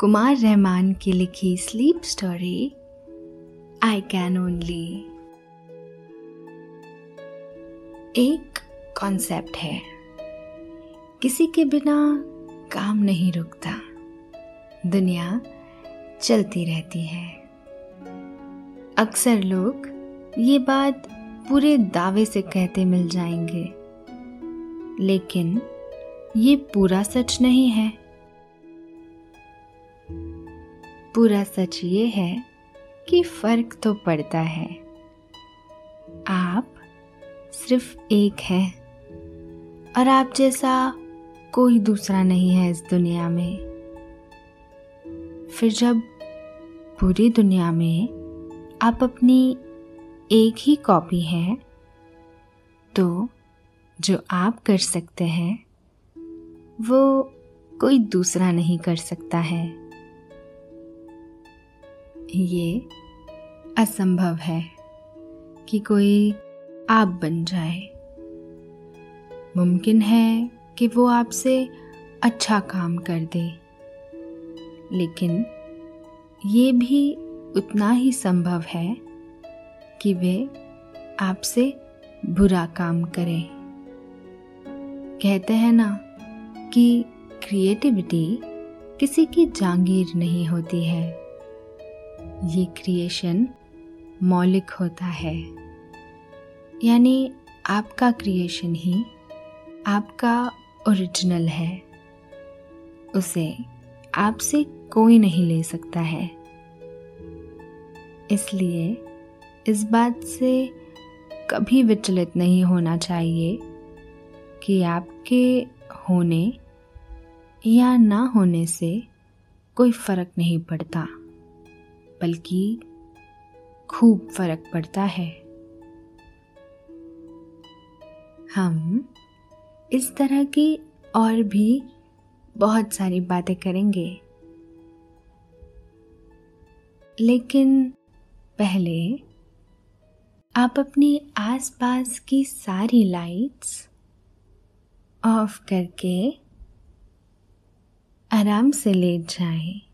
कुमार रहमान की लिखी sleep story I can only एक कॉन्सेप्ट है। किसी के बिना काम नहीं रुकता। दुनिया चलती रहती है। अक्सर लोग ये बात पूरे दावे से कहते मिल जाएँगे। लेकिन ये पूरा सच नहीं है। पूरा सच ये है कि फ़र्क तो पड़ता है। आप सिर्फ़ एक हैं और आप जैसा कोई दूसरा नहीं है इस दुनिया में। फिर जब पूरी दुनिया में आप अपनी एक ही कॉपी हैं तो जो आप कर सकते हैं, वो कोई दूसरा नहीं कर सकता है। ये असंभव है कि कोई आप बन जाए। मुमकिन है कि वो आपसे अच्छा काम कर दे। लेकिन ये भी उतना ही संभव है कि वे आपसे बुरा काम करें। कहते हैं ना कि क्रिएटिविटी किसी की जागीर नहीं होती है। ये क्रिएशन मौलिक होता है। यानी आपका क्रिएशन ही आपका ओरिजिनल है। उसे आपसे कोई नहीं ले सकता है। इसलिए इस बात से कभी विचलित नहीं होना चाहिए कि आपके होने या ना होने से कोई फ़र्क नहीं पड़ता। बल्कि खूब फ़र्क पड़ता है हम इस तरह की और भी बहुत सारी बातें करेंगे लेकिन पहले आप अपनी आसपास की सारी लाइट्स ऑफ़ करके आराम से लेट जाएँ।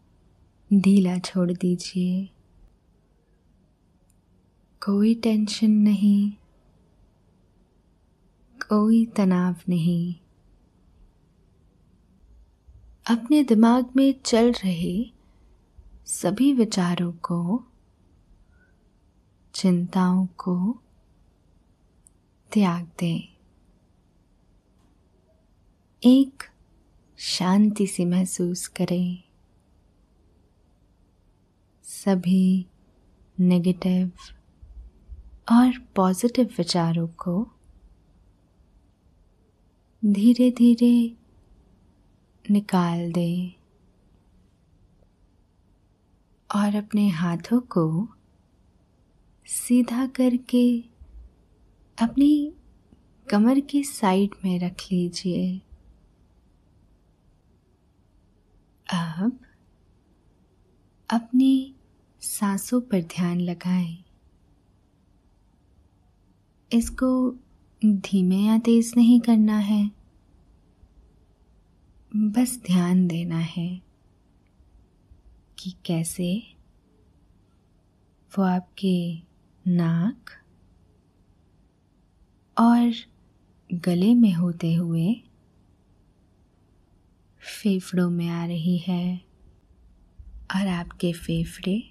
ढीला छोड़ दीजिए। कोई टेंशन नहीं, कोई तनाव नहीं। अपने दिमाग में चल रहे सभी विचारों को, चिंताओं को त्याग दें। एक शांति से महसूस करें। सभी नेगेटिव और पॉजिटिव विचारों को धीरे धीरे निकाल दें और अपने हाथों को सीधा करके अपनी कमर की साइड में रख लीजिए। अब अपनी सांसों पर ध्यान लगाएँ। इसको धीमे या तेज नहीं करना है। बस ध्यान देना है कि कैसे वो आपके नाक और गले में होते हुए फेफड़ों में आ रही है और आपके फेफड़े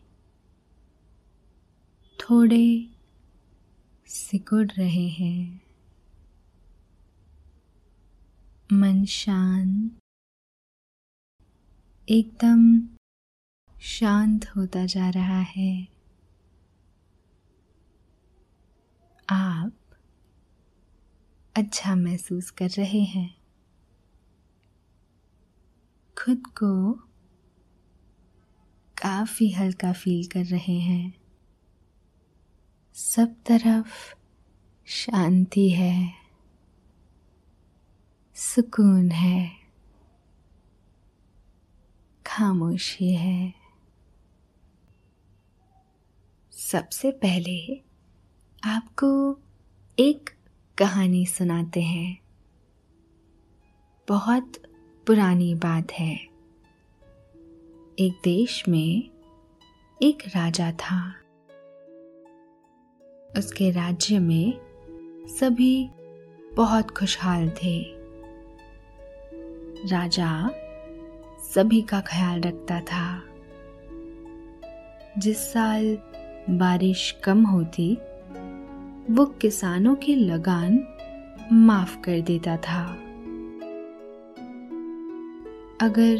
थोड़े सिकुड़ रहे हैं। मन शांत, एकदम शांत होता जा रहा है। आप अच्छा महसूस कर रहे हैं। खुद को काफ़ी हल्का फील कर रहे हैं। सब तरफ़ शांति है, सुकून है, खामोशी है। सबसे पहले आपको एक कहानी सुनाते हैं। बहुत पुरानी बात है। एक देश में एक राजा था। उसके राज्य में सभी बहुत खुशहाल थे। राजा सभी का ख्याल रखता था। जिस साल बारिश कम होती, वो किसानों की लगान माफ़ कर देता था। अगर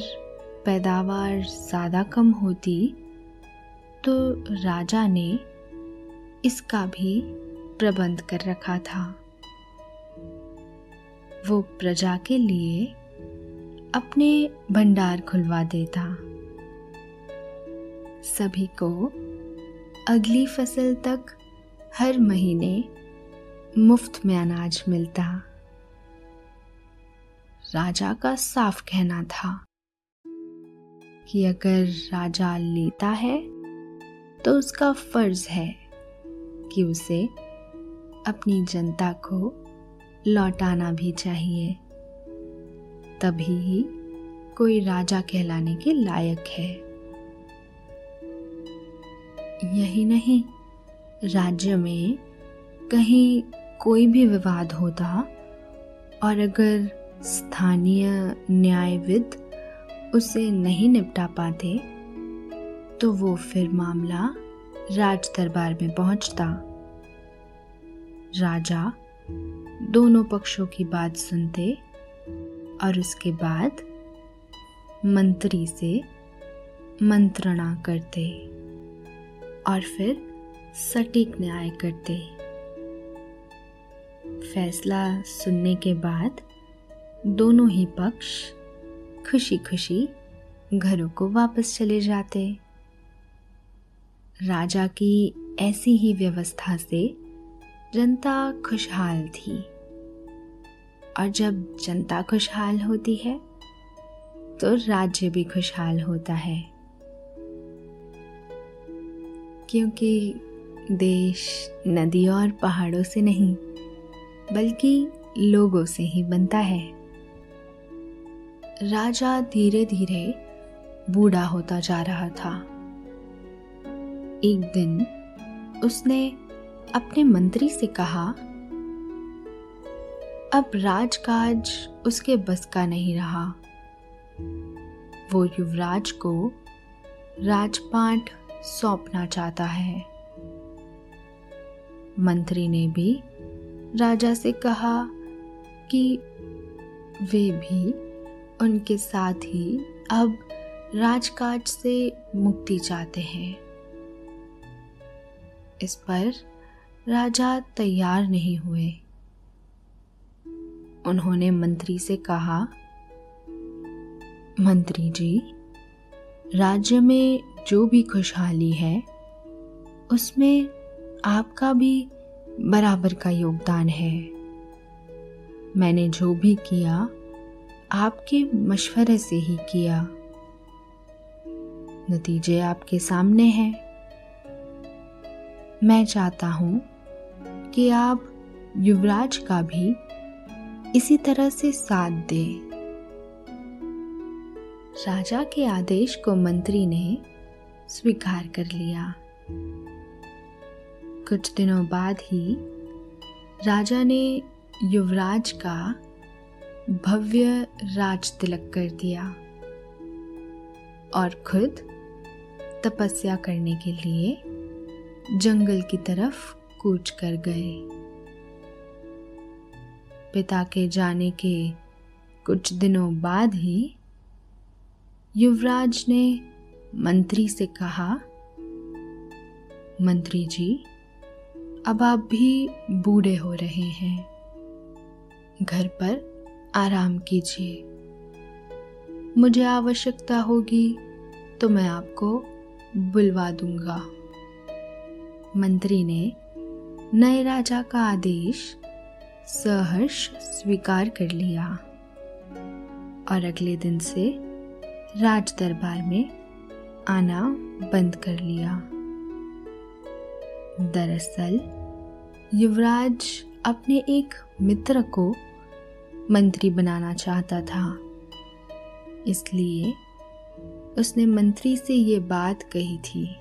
पैदावार ज़्यादा कम होती तो राजा ने इसका भी प्रबंध कर रखा था। वो प्रजा के लिए अपने भंडार खुलवा देता। सभी को अगली फ़सल तक हर महीने मुफ़्त में अनाज मिलता। राजा का साफ़ कहना था कि अगर राजा लेता है तो उसका फ़र्ज़ है कि उसे अपनी जनता को लौटाना भी चाहिए। तभी ही कोई राजा कहलाने के लायक है। यही नहीं, राज्य में कहीं कोई भी विवाद होता और अगर स्थानीय न्यायविद उसे नहीं निपटा पाते तो वो फिर मामला राज दरबार में पहुँचता। राजा दोनों पक्षों की बात सुनते और उसके बाद मंत्री से मंत्रणा करते और फिर सटीक न्याय करते। फैसला सुनने के बाद दोनों ही पक्ष खुशी खुशी घरों को वापस चले जाते। राजा की ऐसी ही व्यवस्था से जनता खुशहाल थी। और जब जनता खुशहाल होती है तो राज्य भी खुशहाल होता है। क्योंकि देश नदी और पहाड़ों से नहीं, बल्कि लोगों से ही बनता है। राजा धीरे धीरे बूढ़ा होता जा रहा था। एक दिन उसने अपने मंत्री से कहा, अब राजकाज उसके बस का नहीं रहा। वो युवराज को राजपाट सौंपना चाहता है। मंत्री ने भी राजा से कहा कि वे भी उनके साथ ही अब राजकाज से मुक्ति चाहते हैं। इस पर राजा तैयार नहीं हुए। उन्होंने मंत्री से कहा, मंत्री जी, राज्य में जो भी खुशहाली है, उसमें आपका भी बराबर का योगदान है। मैंने जो भी किया, आपके मशवरे से ही किया। नतीजे आपके सामने हैं। मैं चाहता हूँ कि आप युवराज का भी इसी तरह से साथ दे। राजा के आदेश को मंत्री ने स्वीकार कर लिया। कुछ दिनों बाद ही राजा ने युवराज का भव्य राज तिलक कर दिया और खुद तपस्या करने के लिए जंगल की तरफ़ कूच कर गए। पिता के जाने के कुछ दिनों बाद ही युवराज ने मंत्री से कहा, मंत्री जी, अब आप भी बूढ़े हो रहे हैं। घर पर आराम कीजिए। मुझे आवश्यकता होगी तो मैं आपको बुलवा दूँगा। मंत्री ने नए राजा का आदेश सहर्ष स्वीकार कर लिया। और अगले दिन से राज दरबार में आना बंद कर लिया। दरअसल, युवराज अपने एक मित्र को मंत्री बनाना चाहता था। इसलिए उसने मंत्री से ये बात कही थी।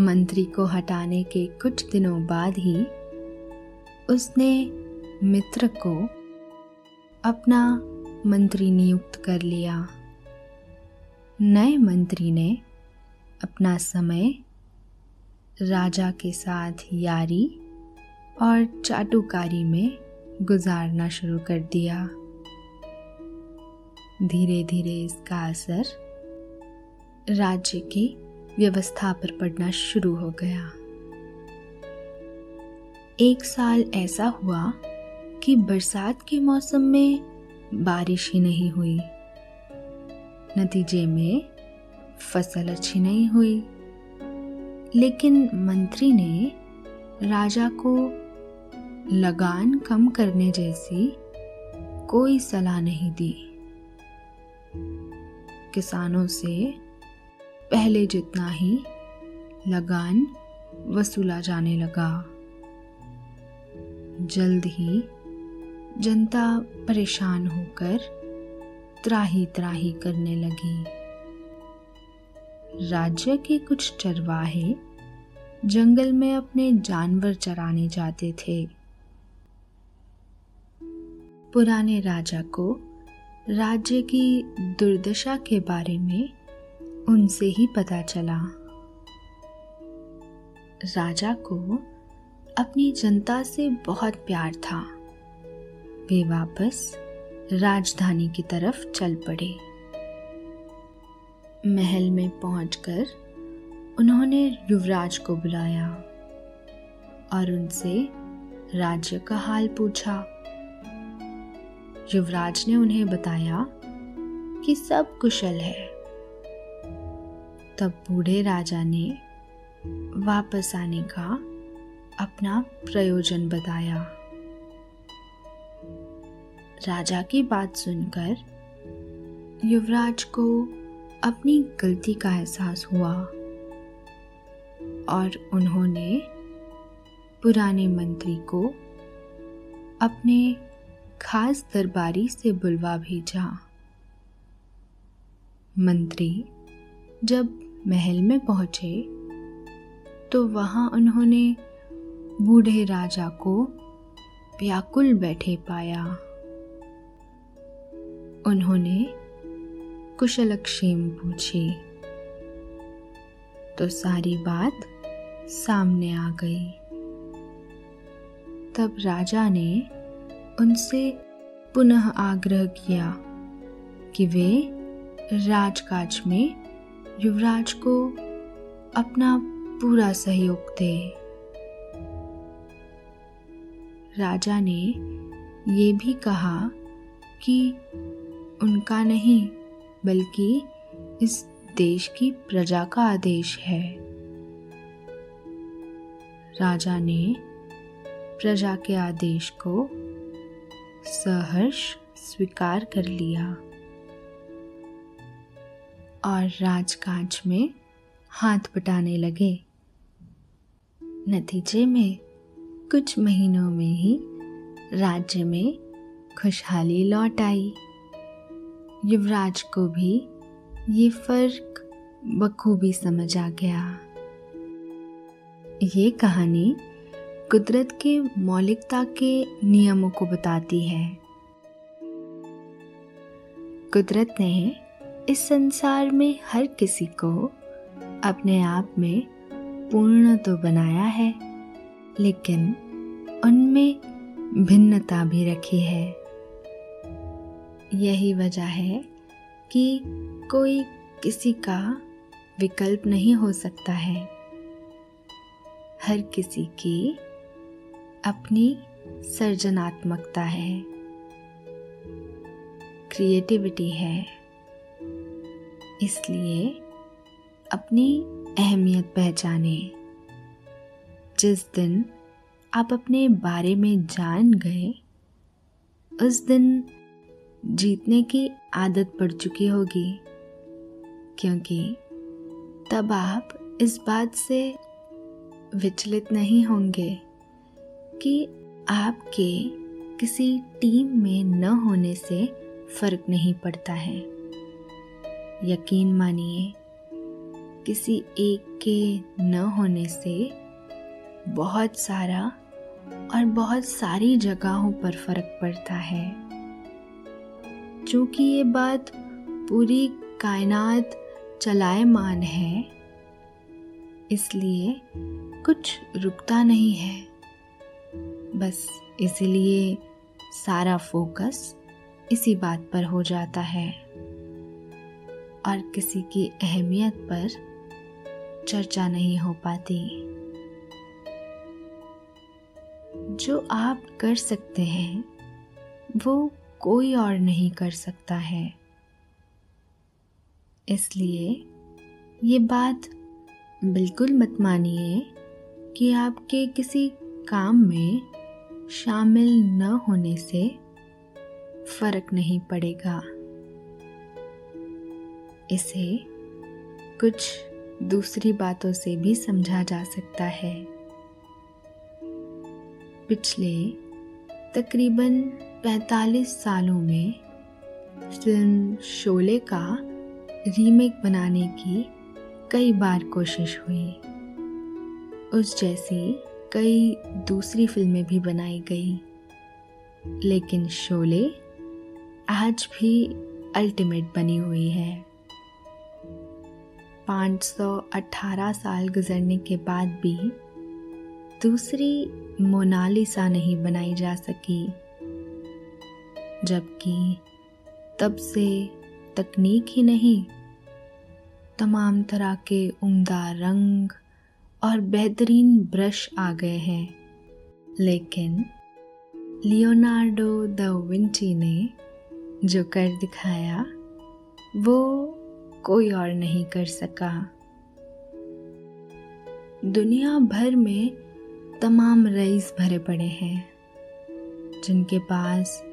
मंत्री को हटाने के कुछ दिनों बाद ही उसने मित्र को अपना मंत्री नियुक्त कर लिया। नए मंत्री ने अपना समय राजा के साथ यारी और चाटुकारी में गुजारना शुरू कर दिया। धीरे धीरे इसका असर राज्य की व्यवस्था पर पड़ना शुरू हो गया। एक साल ऐसा हुआ कि बरसात के मौसम में बारिश ही नहीं हुई। नतीजे में फ़सल अच्छी नहीं हुई। लेकिन मंत्री ने राजा को लगान कम करने जैसी कोई सलाह नहीं दी। किसानों से पहले जितना ही लगान वसूला जाने लगा। जल्द ही जनता परेशान होकर त्राही त्राही करने लगी। राज्य के कुछ चरवाहे जंगल में अपने जानवर चराने जाते थे। पुराने राजा को राज्य की दुर्दशा के बारे में उनसे ही पता चला। राजा को अपनी जनता से बहुत प्यार था। वे वापस राजधानी की तरफ़ चल पड़े। महल में पहुंचकर उन्होंने युवराज को बुलाया और उनसे राज्य का हाल पूछा। युवराज ने उन्हें बताया कि सब कुशल है। तब बूढ़े राजा ने वापस आने का अपना प्रयोजन बताया। राजा की बात सुनकर युवराज को अपनी गलती का एहसास हुआ और उन्होंने पुराने मंत्री को अपने खास दरबारी से बुलवा भेजा। मंत्री जब महल में पहुँचे तो वहाँ उन्होंने बूढ़े राजा को व्याकुल बैठे पाया। उन्होंने कुशलक्षेम पूछी तो सारी बात सामने आ गई। तब राजा ने उनसे पुनः आग्रह किया कि वे राजकाज में युवराज को अपना पूरा सहयोग दे। राजा ने ये भी कहा कि उनका नहीं, बल्कि इस देश की प्रजा का आदेश है। राजा ने प्रजा के आदेश को सहर्ष स्वीकार कर लिया। और राजकाज में हाथ बटाने लगे। नतीजे में कुछ महीनों में ही राज्य में खुशहाली लौट आई। युवराज को भी ये फ़र्क बखूबी समझ आ गया। ये कहानी कुदरत के मौलिकता के नियमों को बताती है। कुदरत ने इस संसार में हर किसी को अपने आप में पूर्ण तो बनाया है, लेकिन उनमें भिन्नता भी रखी है। यही वजह है कि कोई किसी का विकल्प नहीं हो सकता है। हर किसी की अपनी सर्जनात्मकता है। क्रिएटिविटी है। इसलिए अपनी अहमियत पहचाने। जिस दिन आप अपने बारे में जान गए, उस दिन जीतने की आदत पड़ चुकी होगी, क्योंकि तब आप इस बात से विचलित नहीं होंगे कि आपके किसी टीम में न होने से फ़र्क नहीं पड़ता है। यकीन मानिए, किसी एक के न होने से बहुत सारा और बहुत सारी जगहों पर फ़र्क पड़ता है। चूँकि ये बात पूरी कायनात चलायमान है, इसलिए कुछ रुकता नहीं है। बस इसीलिए सारा फोकस इसी बात पर हो जाता है। और किसी की अहमियत पर चर्चा नहीं हो पाती। जो आप कर सकते हैं, वो कोई और नहीं कर सकता है। इसलिए ये बात बिल्कुल मत मानिए कि आपके किसी काम में शामिल न होने से फ़र्क नहीं पड़ेगा। इसे कुछ दूसरी बातों से भी समझा जा सकता है। पिछले तकरीबन 45 सालों में फ़िल्म शोले का रीमेक बनाने की कई बार कोशिश हुई। उस जैसी कई दूसरी फ़िल्में भी बनाई गई। लेकिन शोले आज भी अल्टीमेट बनी हुई है। 518 साल गुजरने के बाद भी दूसरी मोनालिसा नहीं बनाई जा सकी, जबकि तब से तकनीक ही नहीं। तमाम तरह के उम्दा रंग और बेहतरीन ब्रश आ गए हैं। लेकिन लियोनार्डो द विंची ने जो कर दिखाया, वो कोई और नहीं कर सका। दुनिया भर में तमाम रईस भरे पड़े हैं, जिनके पास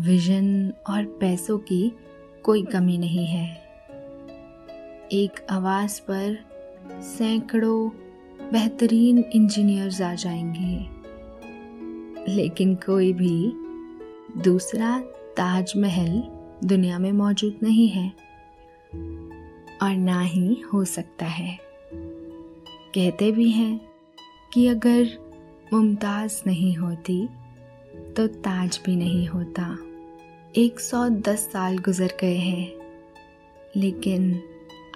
विजन और पैसों की कोई कमी नहीं है। एक आवाज़ पर सैकड़ों बेहतरीन इंजीनियर्स आ जाएँगे, लेकिन कोई भी दूसरा ताजमहल दुनिया में मौजूद नहीं है। और ना ही हो सकता है। कहते भी हैं कि अगर मुमताज़ नहीं होती तो ताज भी नहीं होता। 110 साल गुजर गए हैं, लेकिन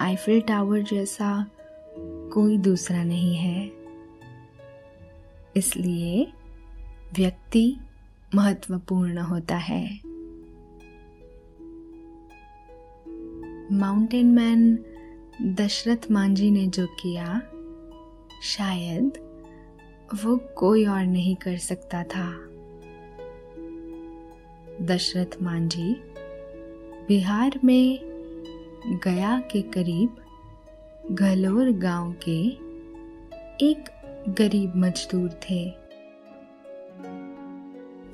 आईफिल टावर जैसा कोई दूसरा नहीं है। इसलिए व्यक्ति महत्वपूर्ण होता है। माउंटेन मैन दशरथ मांझी ने जो किया, शायद वो कोई और नहीं कर सकता था। दशरथ मांझी बिहार में गया के करीब घलोर गाँव के एक गरीब मजदूर थे।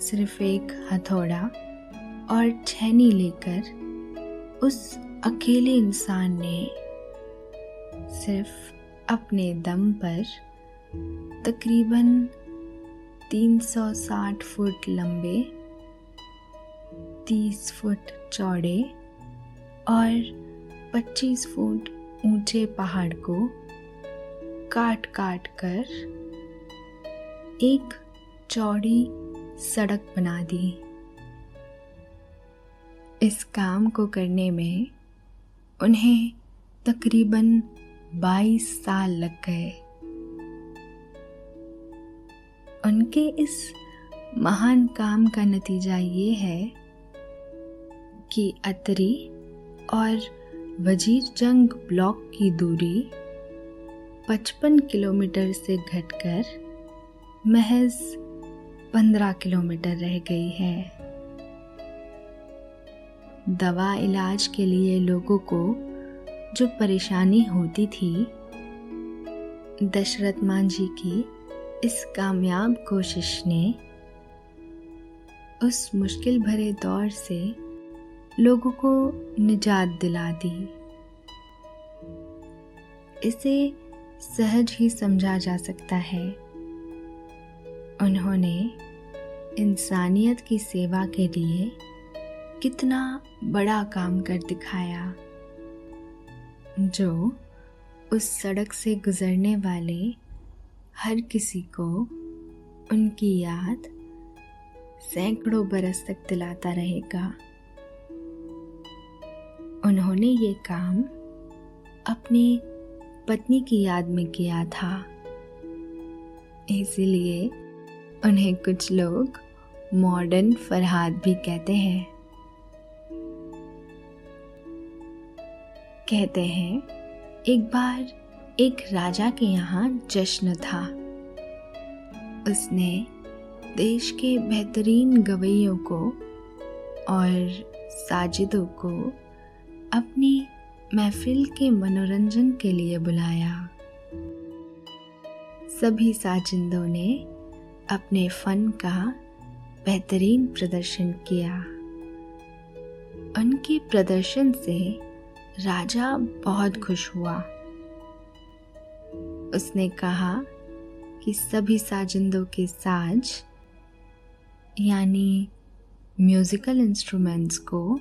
सिर्फ़ एक हथौड़ा और छैनी लेकर उस अकेले इंसान ने सिर्फ़ अपने दम पर तकरीबन 360 फुट लंबे 30 फुट चौड़े और 25 फुट ऊँचे पहाड़ को काट काट कर एक चौड़ी सड़क बना दी। इस काम को करने में उन्हें तकरीबन 22 साल लग गए। उनके इस महान काम का नतीजा ये है कि अतरी और वज़ीर जंग ब्लॉक की दूरी 55 किलोमीटर से घटकर महज 15 किलोमीटर रह गई है। दवा इलाज के लिए लोगों को जो परेशानी होती थी, दशरथ मान मांझी की इस कामयाब कोशिश ने उस मुश्किल भरे दौर से लोगों को निजात दिला दी। इसे सहज ही समझा जा सकता है। उन्होंने इंसानियत की सेवा के लिए कितना बड़ा काम कर दिखाया। जो उस सड़क से गुजरने वाले हर किसी को उनकी याद सैकड़ों बरस तक दिलाता रहेगा। उन्होंने ये काम अपनी पत्नी की याद में किया था। इसीलिए उन्हें कुछ लोग मॉडर्न फरहाद भी कहते हैं। कहते हैं, एक बार एक राजा के यहाँ जश्न था। उसने देश के बेहतरीन गवैयों को और साजिदों को अपनी महफिल के मनोरंजन के लिए बुलाया। सभी साजिंदों ने अपने फन का बेहतरीन प्रदर्शन किया। उनके प्रदर्शन से राजा बहुत खुश हुआ। उसने कहा कि सभी साजिंदों के साज, यानी म्यूजिकल इंस्ट्रूमेंट्स को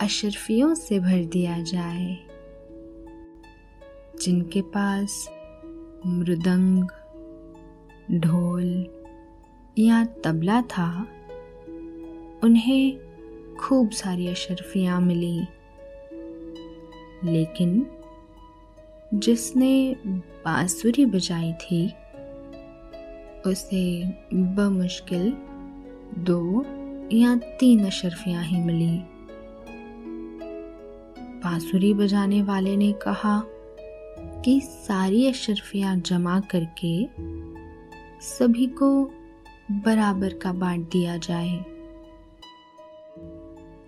अशरफियों से भर दिया जाए, जिनके पास मृदंग, ढोल या तबला था, उन्हें खूब सारी अशरफियाँ मिली। लेकिन जिसने बांसुरी बजाई थी, उसे बमुश्किल दो या तीन अशरफियाँ ही मिली। बांसुरी बजाने वाले ने कहा कि सारी अशरफियाँ जमा करके सभी को बराबर का बांट दिया जाए।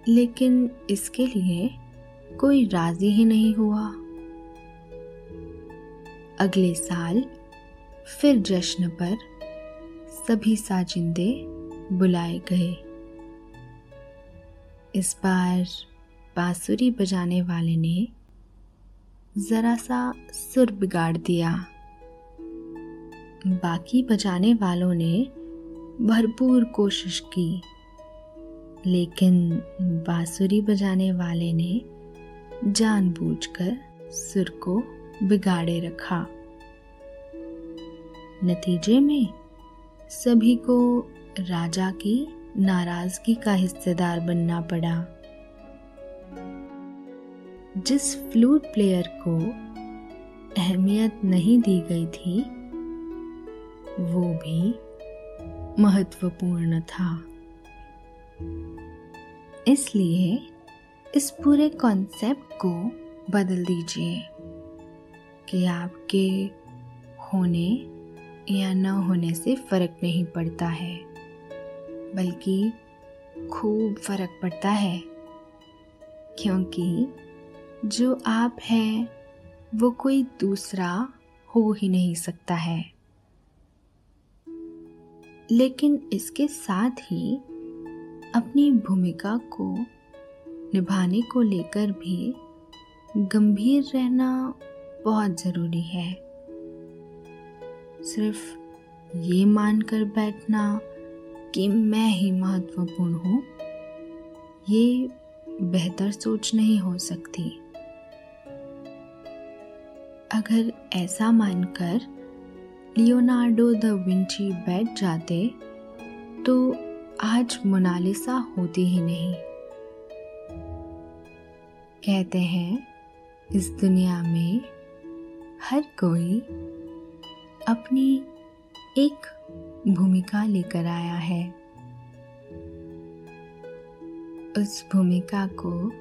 लेकिन इसके लिए कोई राज़ी ही नहीं हुआ। अगले साल फिर जश्न पर सभी साजिंदे बुलाए गए। इस बार बांसुरी बजाने वाले ने जरा सा सुर बिगाड़ दिया। बाकी बजाने वालों ने भरपूर कोशिश की, लेकिन बांसुरी बजाने वाले ने जानबूझकर सुर को बिगाड़े रखा। नतीजे में, सभी को राजा की नाराज़गी का हिस्सेदार बनना पड़ा। जिस फ्लूट प्लेयर को अहमियत नहीं दी गई थी, वो भी महत्वपूर्ण था। इसलिए इस पूरे कॉन्सेप्ट को बदल दीजिए कि आपके होने या न होने से फ़र्क नहीं पड़ता है, बल्कि खूब फ़र्क पड़ता है, क्योंकि जो आप हैं, वो कोई दूसरा हो ही नहीं सकता है। लेकिन इसके साथ ही अपनी भूमिका को निभाने को लेकर भी गंभीर रहना बहुत ज़रूरी है। सिर्फ़ ये मानकर बैठना कि मैं ही महत्वपूर्ण हूँ, ये बेहतर सोच नहीं हो सकती। अगर ऐसा मानकर लियोनार्डो द विंची बैठ जाते तो आज मोनालिसा होती ही नहीं। कहते हैं, इस दुनिया में हर कोई अपनी एक भूमिका लेकर आया है। उस भूमिका को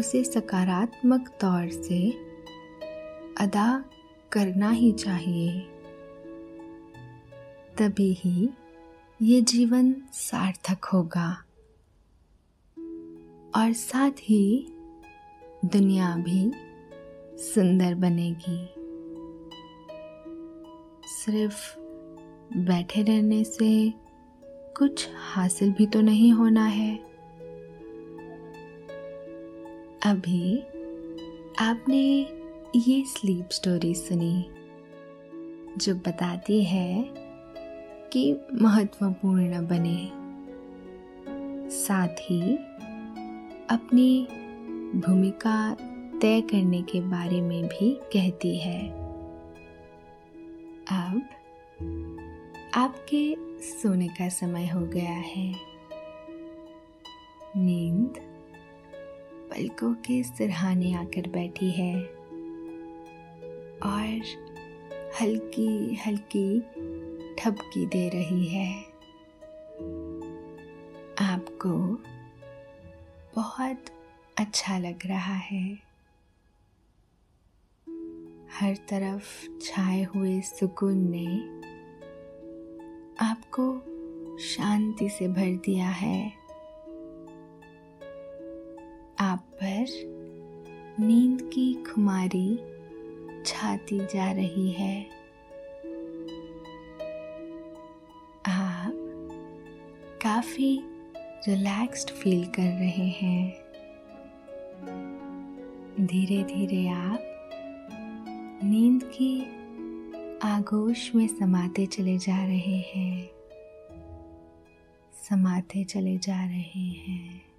उसे सकारात्मक तौर से अदा करना ही चाहिए। तभी ही ये जीवन सार्थक होगा। और साथ ही दुनिया भी सुंदर बनेगी। सिर्फ़ बैठे रहने से कुछ हासिल भी तो नहीं होना है। अभी आपने ये स्लीप स्टोरी सुनी, जो बताती है कि महत्वपूर्ण बने। साथ ही अपनी भूमिका तय करने के बारे में भी कहती है। अब आपके सोने का समय हो गया है। नींद पलकों के सिरहाने आकर बैठी है और हल्की हल्की ठपकी दे रही है। आपको बहुत अच्छा लग रहा है। हर तरफ़ छाए हुए सुकून ने आपको शांति से भर दिया है। आप पर नींद की खुमारी छाती जा रही है। आप काफ़ी रिलैक्स्ड फील कर रहे हैं। धीरे धीरे आप नींद की आगोश में समाते चले जा रहे हैं। समाते चले जा रहे हैं।